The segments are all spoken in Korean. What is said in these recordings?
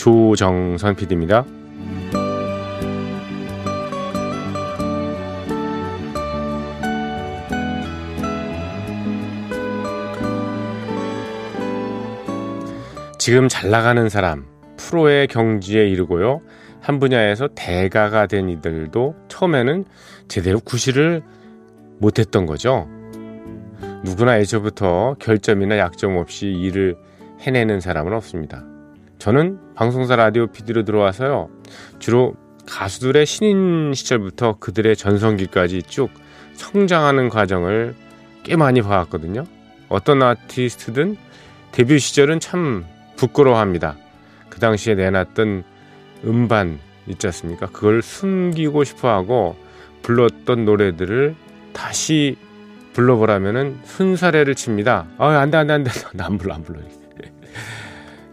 조정선 PD입니다. 지금 잘 나가는 사람, 프로의 경지에 이르고요. 한 분야에서 대가가 된 이들도 처음에는 제대로 구실을 못했던 거죠. 누구나 예전부터 결점이나 약점 없이 일을 해내는 사람은 없습니다. 저는 방송사 라디오 PD로 들어와서요. 주로 가수들의 신인 시절부터 그들의 전성기까지 쭉 성장하는 과정을 꽤 많이 봐왔거든요. 어떤 아티스트든 데뷔 시절은 참 부끄러워합니다. 그 당시에 내놨던 음반 있지 않습니까? 그걸 숨기고 싶어 하고 불렀던 노래들을 다시 불러보라면은 순사례를 칩니다. 아, 안 돼, 안 돼, 안 돼. 나안 불러, 안 불러.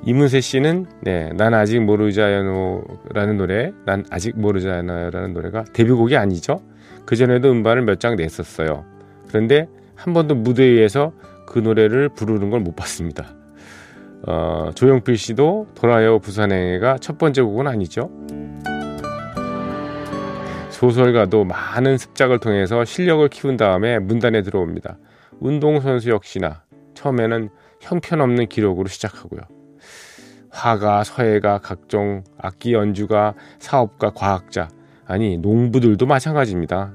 이문세 씨는, 네, 난 아직 모르자요라는 노래, 난 아직 모르자요라는 노래가 데뷔곡이 아니죠. 그 전에도 음반을 몇 장 냈었어요. 그런데 한 번도 무대에서 그 노래를 부르는 걸 못 봤습니다. 어, 조영필 씨도 돌아요 부산행가 첫 번째 곡은 아니죠. 소설가도 많은 습작을 통해서 실력을 키운 다음에 문단에 들어옵니다. 운동선수 역시나 처음에는 형편없는 기록으로 시작하고요. 화가, 서예가, 각종 악기 연주가, 사업가, 과학자, 아니 농부들도 마찬가지입니다.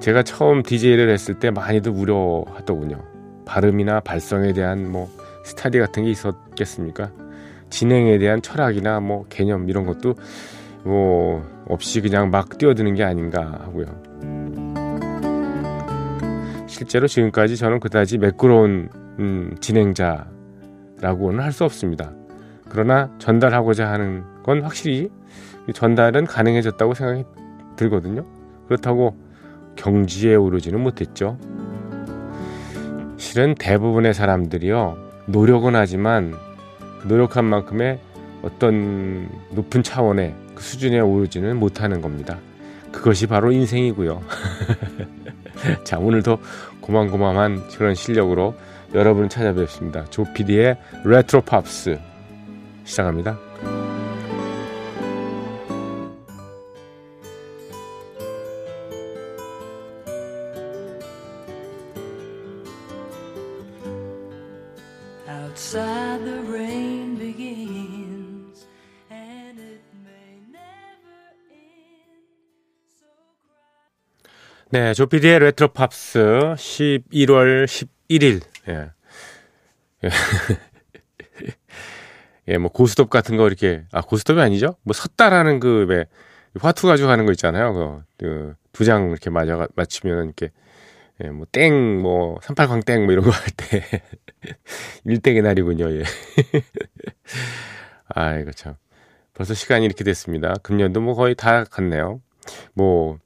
제가 처음 DJ를 했을 때 많이들 우려하더군요. 발음이나 발성에 대한 뭐 스타디 같은 게 있었겠습니까? 진행에 대한 철학이나 뭐 개념 이런 것도 뭐 없이 그냥 막 뛰어드는 게 아닌가 하고요. 실제로 지금까지 저는 그다지 매끄러운 음, 진행자 라고는 할 수 없습니다. 그러나 전달하고자 하는 건 확실히 전달은 가능해졌다고 생각이 들거든요. 그렇다고 경지에 오르지는 못했죠. 실은 대부분의 사람들이요 노력은 하지만 노력한 만큼의 어떤 높은 차원의 그 수준에 오르지는 못하는 겁니다. 그것이 바로 인생이고요. 자, 오늘도 고만고만한 그런 실력으로 여러분을 찾아뵙습니다. 조피디의 레트로 팝스 시작합니다. 네, 조피디의 레트로 팝스 11월 11일. 예. 예, 뭐 고스톱 같은 거 이렇게 아 고스톱이 아니죠? 뭐 섰다라는 그 왜 화투 가지고 하는 거 있잖아요. 그 두 장 이렇게 맞아 맞추면 이렇게 예, 뭐 땡, 뭐 삼팔광 땡, 뭐 이런 거 할 때 일땡의 날이군요. 예. 아, 이거 참 벌써 시간이 이렇게 됐습니다. 금년도 뭐 거의 다 갔네요. 뭐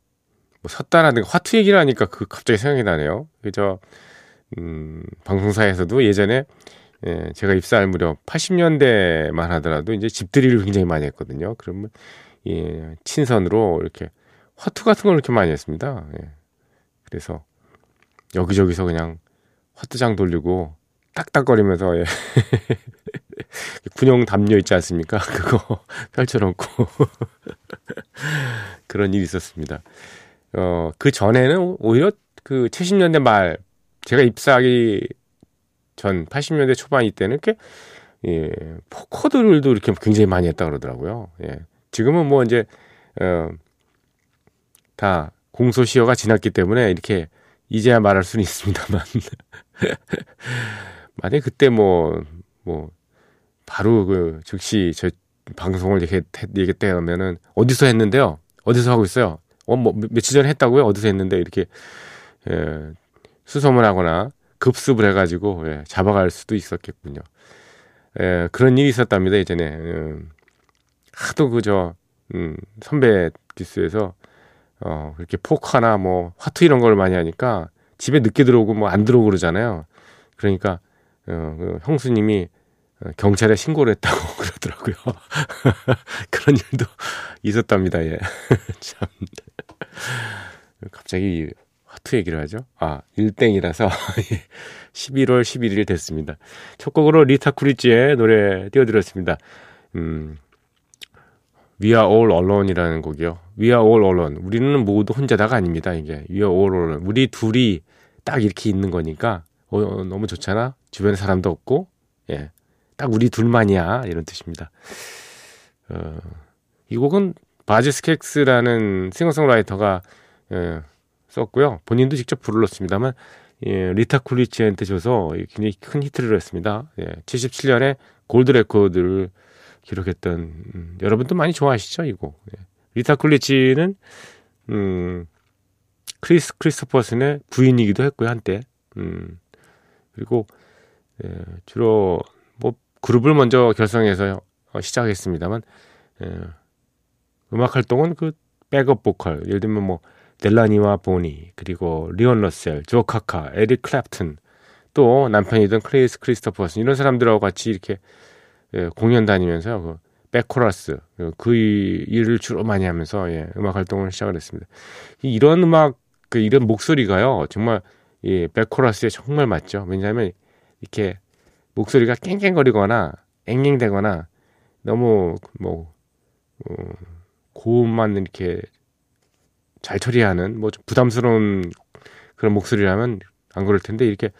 뭐 섰다라는 화투 얘기를 하니까 그 갑자기 생각이 나네요. 그저 음, 방송사에서도 예전에 예, 제가 입사할 무렵 80년대만 하더라도 이제 집들이를 굉장히 많이 했거든요. 그러면 예, 친선으로 이렇게 화투 같은 걸 이렇게 많이 했습니다. 예. 그래서 여기저기서 그냥 화투장 돌리고 딱딱거리면서 예. 군용 담요 있지 않습니까? 그거 펼쳐놓고 그런 일이 있었습니다. 어, 그 전에는 오히려 그 70년대 말, 제가 입사하기 전 80년대 초반 이때는 이렇게, 예, 포커들도 이렇게 굉장히 많이 했다 그러더라고요. 예. 지금은 뭐 이제, 어, 다 공소시효가 지났기 때문에 이렇게 이제야 말할 수는 있습니다만. 만약에 그때 뭐, 뭐, 바로 그 즉시 저 방송을 이렇게 얘기했다면은 어디서 했는데요? 어디서 하고 있어요? 어, 뭐, 며칠 전에 했다고요? 어디서 했는데, 이렇게, 예, 수소문 하거나 급습을 해가지고, 예, 잡아갈 수도 있었겠군요. 예, 그런 일이 있었답니다 예전에 음, 하도 그저 음, 선배 기수에서 어, 그렇게 포크나 뭐 화투 이런 걸 많이 하니까 집에 늦게 들어오고 뭐 안 들어오고 그러잖아요. 그러니까 어, 그 형수님이 어, 경찰에 신고를 했다고 그러더라고요. 그런 일도 있었답니다. 예. 참. 갑자기 하트 얘기를 하죠. 아, 1땡이라서 11월 11일 됐습니다. 첫 곡으로 리타 쿠리치의 노래 띄워드렸습니다. 음, We are all alone이라는 곡이요. We are all alone. 우리는 모두 혼자다가 아닙니다. 이게 We are all alone. 우리 둘이 딱 이렇게 있는 거니까 어, 어, 너무 좋잖아. 주변에 사람도 없고, 예, 딱 우리 둘만이야 이런 뜻입니다. 어, 이 곡은 보즈 스캑스라는 싱어송라이터가 예, 썼고요. 본인도 직접 불렀습니다만 예, 리타 쿨리지한테 줘서 굉장히 큰 히트를 했습니다. 예, 77년에 골드 레코드를 기록했던 음, 여러분도 많이 좋아하시죠 이곡. 예. 리타 쿨리지는 음, 크리스 크리스토퍼슨의 부인이기도 했고요 한때. 음, 그리고 예, 주로 뭐 그룹을 먼저 결성해서 시작했습니다만 예, 음악 활동은 그 백업 보컬 예를 들면 뭐 델라니와 보니 그리고 리온 러셀, 조 카커, 에릭 클랩튼 또 남편이던 크리스 크리스토퍼슨 이런 사람들하고 같이 이렇게 예, 공연 다니면서 그 백코러스 그 일을 주로 많이 하면서 예, 음악 활동을 시작을 했습니다. 이런 음악 그 이런 목소리가요 정말 이 백코러스에 정말 맞죠. 왜냐하면 이렇게 목소리가 깽깽거리거나 앵앵대거나 너무 뭐 어, 고음만 이렇게 잘 처리하는 뭐 좀 부담스러운 그런 목소리라면 안 그럴 텐데 이렇게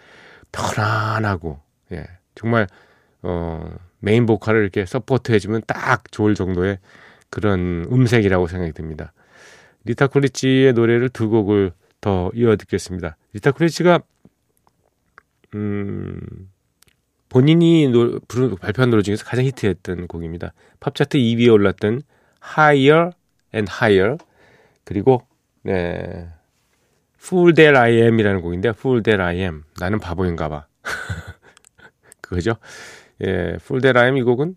편안하고 예 정말 어 메인 보컬을 이렇게 support 해주면 딱 좋을 정도의 그런 음색이라고 생각이 듭니다. 리타 쿨리지의 노래를 두 곡을 더 이어 듣겠습니다. 리타 쿨리지가 음 본인이 노, 부른, 발표한 노래 중에서 가장 히트했던 곡입니다. 팝차트 2위에 올랐던 Higher and Higher 그리고 네 Fool That I Am이라는 곡인데 Fool That I Am 나는 바보인가 봐 그거죠. 예, Fool That I Am 이 곡은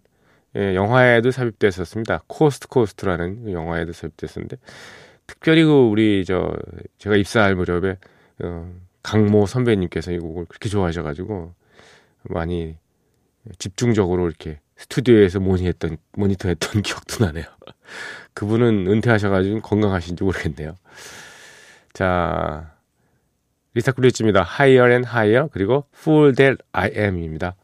예, 영화에도 삽입됐었습니다. Coast to Coast라는 영화에도 삽입됐었는데 특별히 그 우리 저 제가 입사할 무렵에 어, 강모 선배님께서 이 곡을 그렇게 좋아하셔가지고 많이 집중적으로 이렇게 스튜디오에서 모니했던 모니터했던 기억도 나네요. 그분은 은퇴하셔가지고 건강하신지 모르겠네요. 자, 리사 쿨리치입니다. Higher and Higher 그리고 Fool That I Am입니다.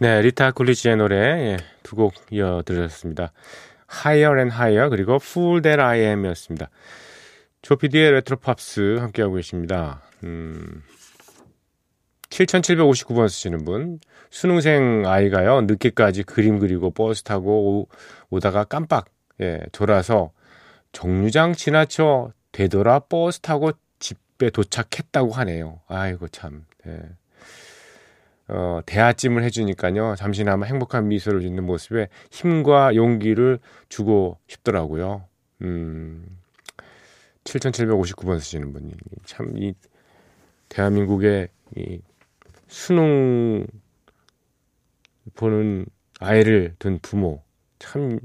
네, 리타 쿨리지의 노래 예, 두곡 이어 들으셨습니다. Higher and Higher 그리고 Fool That I Am이었습니다. 조피디의 레트로팝스 함께하고 계십니다. 음, 7759번 쓰시는 분 수능생 아이가요 늦게까지 그림 그리고 버스 타고 오, 다가 깜빡 예, 돌아서 정류장 지나쳐 되돌아 버스 타고 집에 도착했다고 하네요. 아이고 참. 예. 어, 대하찜을 해주니까요. 잠시나마 행복한 미소를 짓는 모습에 힘과 용기를 주고 싶더라고요. 음, 7759번 쓰시는 분이. 참, 이, 대한민국의 이 수능 보는 아이를 둔 부모. 참,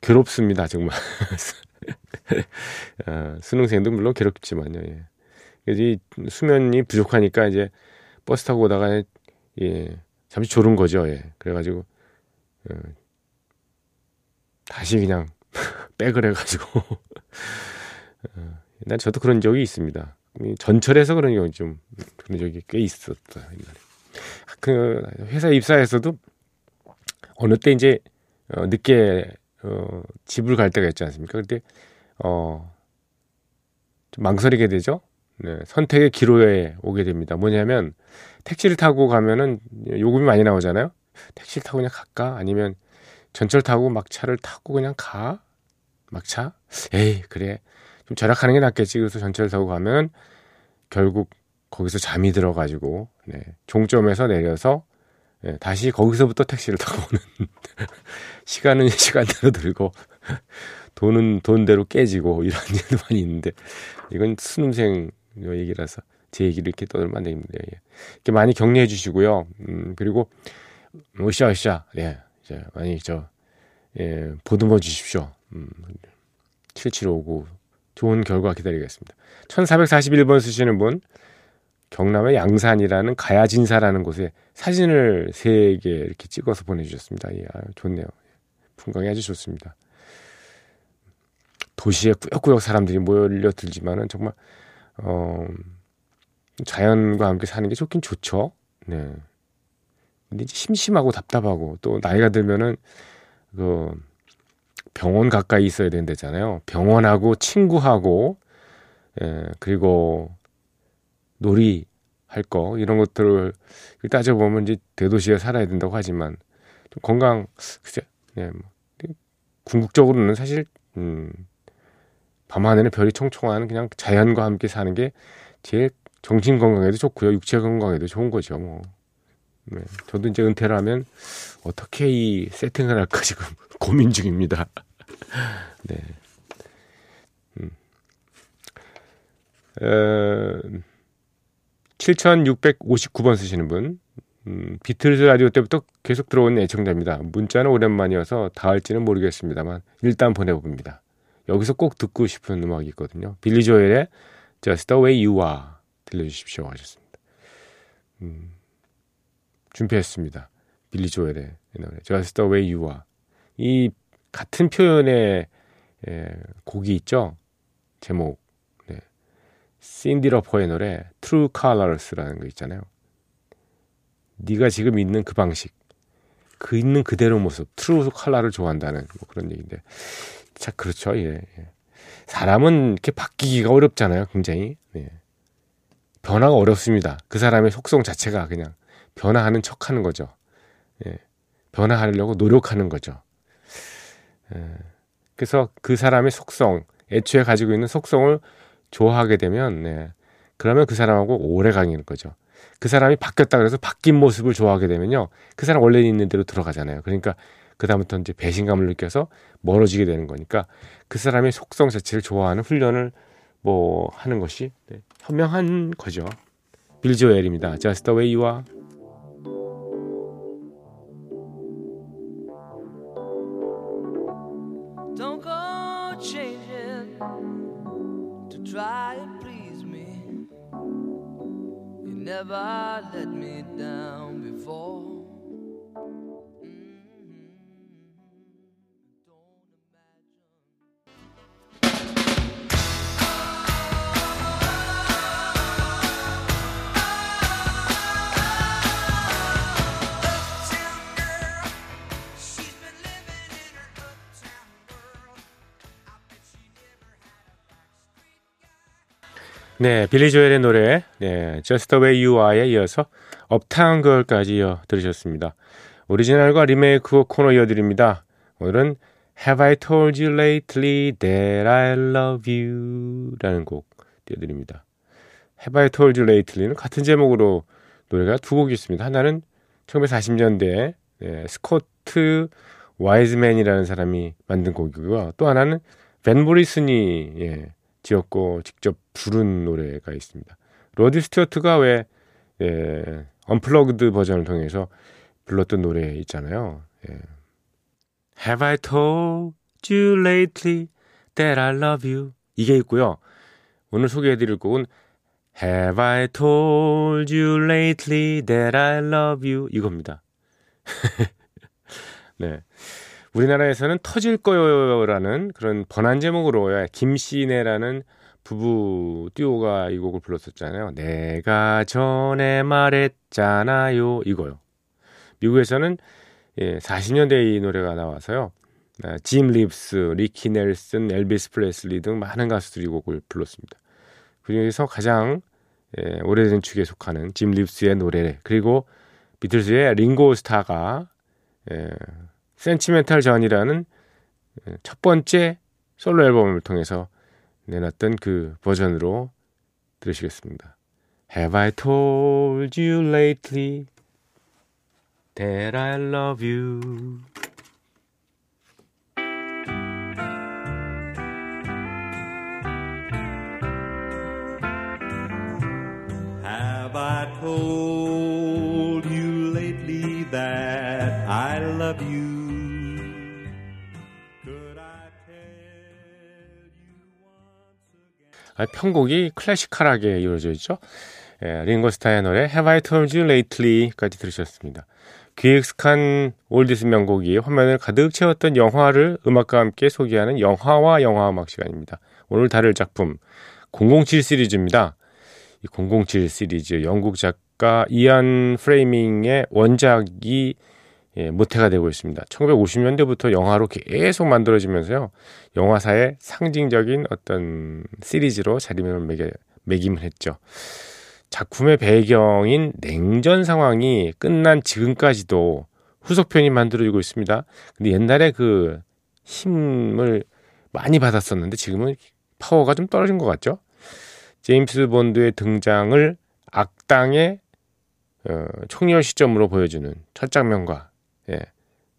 괴롭습니다, 정말. 어, 수능생도 물론 괴롭지만요. 예. 이 수면이 부족하니까 이제 버스 타고 오다가 예, 잠시 졸은 거죠. 예. 그래가지고 예, 다시 그냥 백을 해가지고 어, 난 저도 그런 적이 있습니다. 전철에서 그런 경우 좀 그런 적이 꽤 있었다 옛날에. 그 회사 입사에서도 어느 때 이제 어, 늦게 어, 집을 갈 때가 있지 않습니까? 그때 어, 좀 망설이게 되죠. 네, 선택의 기로에 오게 됩니다. 뭐냐면 택시를 타고 가면은 요금이 많이 나오잖아요. 택시를 타고 그냥 갈까? 아니면 전철 타고 막차를 타고 그냥 가? 막차? 에이, 그래. 좀 절약하는 게 낫겠지. 그래서 전철 타고 가면 결국 거기서 잠이 들어가지고, 네, 종점에서 내려서 네, 다시 거기서부터 택시를 타고 오는 시간은 시간대로 들고 돈은 돈대로 깨지고 이런 일도 많이 있는데 이건 수능생 얘기라서 제 얘기를 이렇게 떠들면 안 됩니다. 예. 이렇게 많이 격려해 주시고요. 음, 그리고 으쌰 으쌰 예, 이제 많이 저 예, 보듬어 주십시오. 음, 7759 좋은 결과 기다리겠습니다. 1441번 쓰시는 분 경남의 양산이라는 가야진사라는 곳에 사진을 세 개 이렇게 찍어서 보내주셨습니다. 예, 좋네요. 풍광이 아주 좋습니다. 도시에 꾸역꾸역 사람들이 몰려들지만은 정말 어, 자연과 함께 사는 게 좋긴 좋죠. 네. 근데 이제 심심하고 답답하고 또 나이가 들면은 그 병원 가까이 있어야 된다잖아요. 병원하고 친구하고 예, 그리고 놀이 할 거 이런 것들을 따져보면 이제 대도시에 살아야 된다고 하지만 좀 건강 글쎄 예, 뭐, 궁극적으로는 사실 음, 밤하늘에 별이 총총한 그냥 자연과 함께 사는 게 제일 정신 건강에도 좋고요 육체 건강에도 좋은 거죠 뭐 네, 저도 이제 은퇴를 하면 어떻게 이 세팅을 할까 지금 고민 중입니다. 네. 음. 어, 7659번 쓰시는 분. 음, 비틀즈 라디오 때부터 계속 들어온 애청자입니다. 문자는 오랜만이어서 닿을지는 모르겠습니다만 일단 보내봅니다. 여기서 꼭 듣고 싶은 음악이 있거든요. 빌리 조엘의 Just the way you are 들려주십시오 하셨습니다. 음, 준비했습니다. 빌리 조엘의 노래 Just the way you are 이 같은 표현의 예, 곡이 있죠. 제목 네. 신디 러퍼의 노래 True Colors라는 거 있잖아요. 네가 지금 있는 그 방식, 그 있는 그대로 모습, True Color를 좋아한다는 뭐 그런 얘기인데, 자 그렇죠. 예, 예. 사람은 이렇게 바뀌기가 어렵잖아요. 굉장히 네. 변화가 어렵습니다. 그 사람의 속성 자체가 그냥 변화하는 척 하는 거죠. 예. 변화하려고 노력하는 거죠. 예. 그래서 그 사람의 속성, 애초에 가지고 있는 속성을 좋아하게 되면, 네. 그러면 그 사람하고 오래 가는 거죠. 그 사람이 바뀌었다 그래서 바뀐 모습을 좋아하게 되면요. 그 사람 원래 있는 대로 들어가잖아요. 그러니까 그다음부터 이제 배신감을 느껴서 멀어지게 되는 거니까 그 사람의 속성 자체를 좋아하는 훈련을 뭐 하는 것이 네, 현명한 거죠. 빌 조엘입니다. Just the way you are. never let me down 네, 빌리 조엘의 노래, 네, Just the Way You Are에 이어서 Uptown Girl까지 이어 들으셨습니다. 오리지널과 리메이크 코너 이어드립니다. 오늘은 Have I Told You Lately That I Love You 라는 곡 띄워드립니다. Have I Told You Lately는 같은 제목으로 노래가 두 곡이 있습니다. 하나는 1940년대 네, 스코트 와이즈맨이라는 사람이 만든 곡이고요. 또 하나는 벤 보리슨이 예, 지었고 직접 부른 노래가 있습니다. 로디 스튜어트가 왜 예, 언플러그드 버전을 통해서 불렀던 노래 있잖아요. 예. Have I told you lately that I love you? 이게 있고요. 오늘 소개해드릴 곡은 Have I told you lately that I love you? 이겁니다. 네. 우리나라에서는 터질 거예요라는 그런 번안 제목으로 김씨네라는 부부 듀오가 이 곡을 불렀었잖아요. 내가 전에 말했잖아요. 이거요. 미국에서는 예, 40년대 이 노래가 나와서요. 아, 짐 리브스, 리키 넬슨, 엘비스 프레슬리 등 많은 가수들이 곡을 불렀습니다. 그중에서 가장 예, 오래된 축에 속하는 짐 리브스의 노래 그리고 비틀즈의 링고 스타가 예, 센치멘탈 전이라는 예, 첫 번째 솔로 앨범을 통해서 내놨던 그 버전으로 들으시겠습니다. Have I told you lately that I love you? Have I told you lately that I love you? 편곡이 클래시컬하게 이루어져 있죠. 예, 링고스타의 노래 Have I Told You Lately까지 들으셨습니다. 귀 익숙한 올디스 명곡이 화면을 가득 채웠던 영화를 음악과 함께 소개하는 영화와 영화 음악 시간입니다. 오늘 다룰 작품 007 시리즈입니다. 이 007 시리즈 영국 작가 이안 프레이밍의 원작이 예, 모태가 되고 있습니다. 1950년대부터 영화로 계속 만들어지면서요. 영화사의 상징적인 어떤 시리즈로 자리매김을 매김을 했죠. 작품의 배경인 냉전 상황이 끝난 지금까지도 후속편이 만들어지고 있습니다. 근데 옛날에 그 힘을 많이 받았었는데 지금은 파워가 좀 떨어진 것 같죠? 제임스 본드의 등장을 악당의 어, 총열 시점으로 보여주는 첫 장면과 예,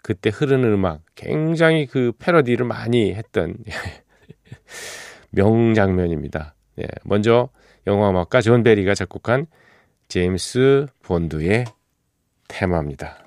그때 흐르는 음악 굉장히 그 패러디를 많이 했던 명장면입니다. 예, 먼저 영화 음악가 존 베리가 작곡한 제임스 본드의 테마입니다.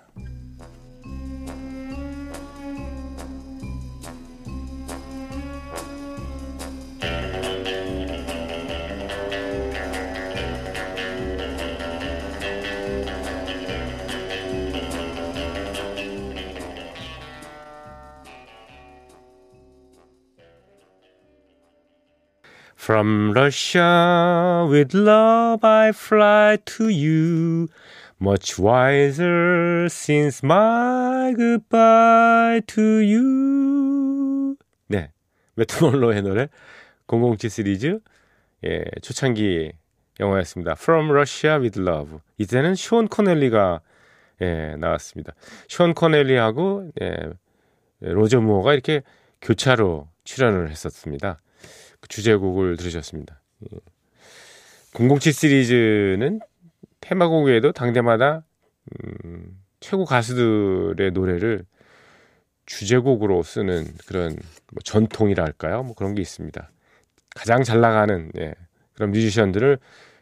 From Russia with love I fly to you. Much wiser since my goodbye to you. 네. 매트몰로의 노래 007 시리즈 예, 초창기 영화였습니다. From Russia with Love. 이때는 쇼온 코넬리가 예, 나왔습니다. 쇼온 코넬리하고 예, 로저 무어가 이렇게 교차로 출연을 했었습니다. 그 주제곡을 들으셨습니다. 007 예. 시리즈는 테마곡 외에도 당대마다 음, 최고 가수들의 노래를 주제곡으로 쓰는 그런 뭐 전통이라 할까요? 뭐 그런 게 있습니다. 가장 잘 나가는 예, 그런 뮤지션들을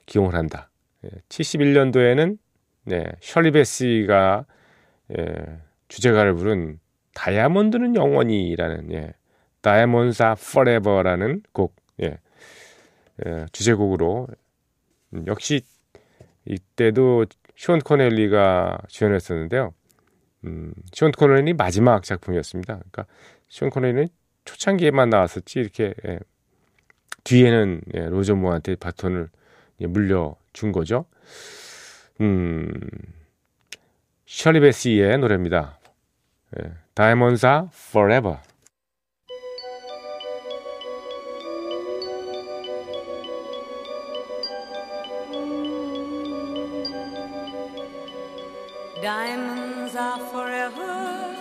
기용을 한다. 예, 71년도에는 네, 셜리 베시가 예, 주제가를 부른 다이아몬드는 영원히라는 예, Diamonds Are Forever라는 곡, 예, 예, 주제곡으로 음, 역시 이때도 쇼온 코넬리가 주연했었는데요. 음, 쇼온 코넬리 마지막 작품이었습니다. 그러니까 쇼온 코넬리는 초창기에만 나왔었지 이렇게 예, 뒤에는 예, 로저 모한테 바톤을 예, 물려준 거죠. 음, 셜리 베시의 노래입니다. 예, 다이아몬사 Forever. Diamonds are forever.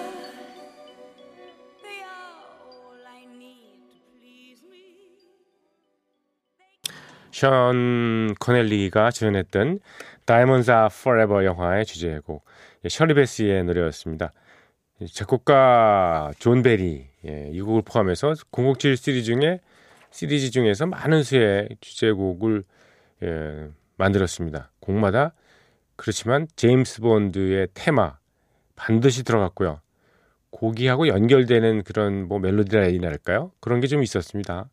션 코넬리가 주연했던 Diamonds are Forever 영화의 주제곡 예, 셜리 베시의 노래였습니다. 작곡가 존 베리 예, 이 곡을 포함해서 007 시리즈 중에 시리즈 중에서 많은 수의 주제곡을 예, 만들었습니다. 곡마다 그렇지만 제임스 본드의 테마 반드시 들어갔고요. 고기하고 연결되는 그런 뭐 멜로디 라인이랄까요? 그런 게 좀 있었습니다.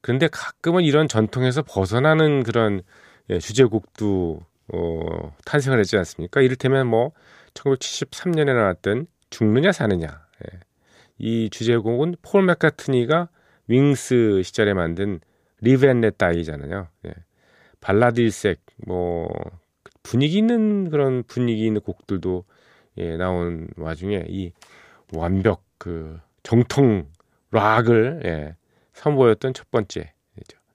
그런데 가끔은 이런 전통에서 벗어나는 그런 예, 주제곡도 어, 탄생을 했지 않습니까? 이를테면 뭐 1973년에 나왔던 죽느냐 사느냐 예. 이 주제곡은 폴 맥카트니가 윙스 시절에 만든 Live and Let Die잖아요. 예. 발라드 일색 뭐 분위기 있는 그런 분위기 있는 곡들도 예, 나온 와중에 이 완벽 그 정통 락을 예, 선보였던 첫 번째.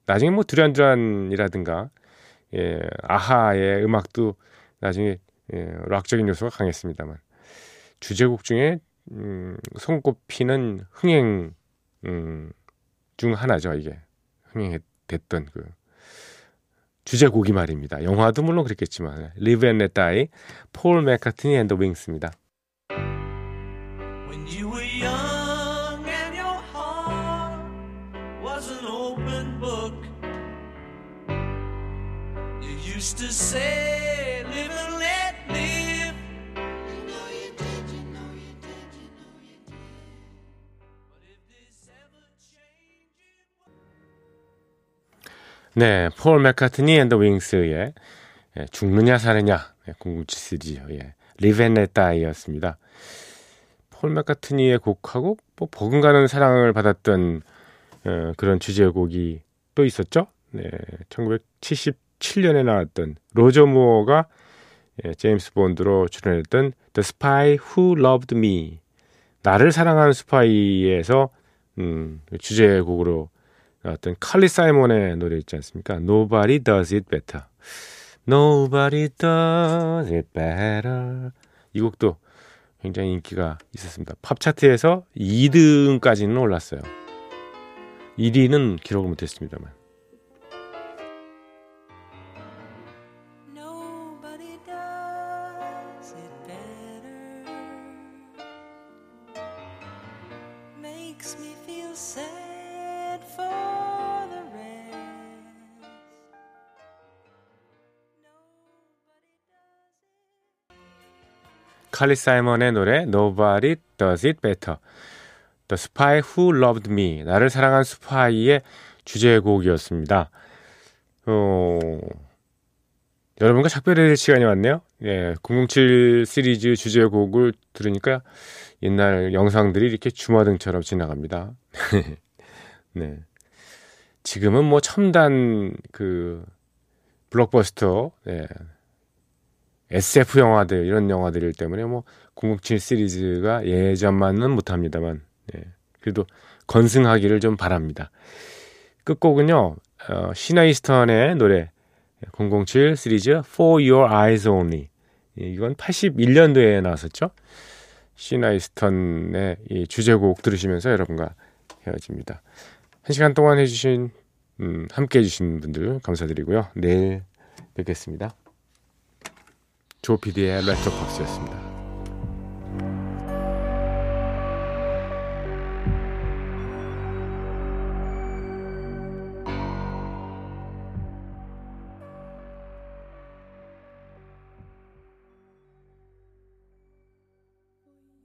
나중에 뭐 듀란듀란이라든가 예, 아하의 음악도 나중에 예, 락적인 요소가 강했습니다만 주제곡 중에 음, 손꼽히는 흥행 음, 중 하나죠 이게 흥행됐던 그 주제곡이 말입니다. 영화도 물론 그랬겠지만 Live and Let Die, 폴 맥카트니 앤더 윙스입니다. When you were young and your heart was an open book, you used to say, 네, 폴 맥카트니 and the Wings의 예, 죽느냐 사느냐 007 시리즈 예, Live and Let Die였습니다. 폴 맥카트니의 곡하고 뭐 버금가는 사랑을 받았던 어, 그런 주제곡이 또 있었죠. 네, 1977년에 나왔던 로저 무어가 예, 제임스 본드로 출연했던 The Spy Who Loved Me 나를 사랑하는 스파이에서 음, 주제곡으로 나왔던 칼리 사이먼의 노래 있지 않습니까? Nobody Does It Better. Nobody Does It Better. 이 곡도 굉장히 인기가 있었습니다. 팝 차트에서 2등까지는 올랐어요. 1위는 기록을 못했습니다만. Makes me feel sad 칼리 사이먼의 노래 Nobody Does It Better. The Spy Who Loved Me. 나를 사랑한 스파이의 주제곡이었습니다. 어, 여러분과 작별의 시간이 왔네요. 예, 007 시리즈 주제곡을 들으니까 옛날 영상들이 이렇게 주마등처럼 지나갑니다. 네. 지금은 뭐 첨단 그 블록버스터, 예, SF 영화들 이런 영화들 때문에 뭐 007 시리즈가 예전만은 못합니다만 예, 그래도 건승하기를 좀 바랍니다. 끝곡은요 어, 시나 이스턴의 노래 007 시리즈 For Your Eyes Only 예, 이건 81년도에 나왔었죠. 시나 이스턴의 이 주제곡 들으시면서 여러분과 헤어집니다. 한 시간 동안 해주신 음, 함께 해주신 분들 감사드리고요. 내일 뵙겠습니다. 조피디의 레트로 박스였습니다.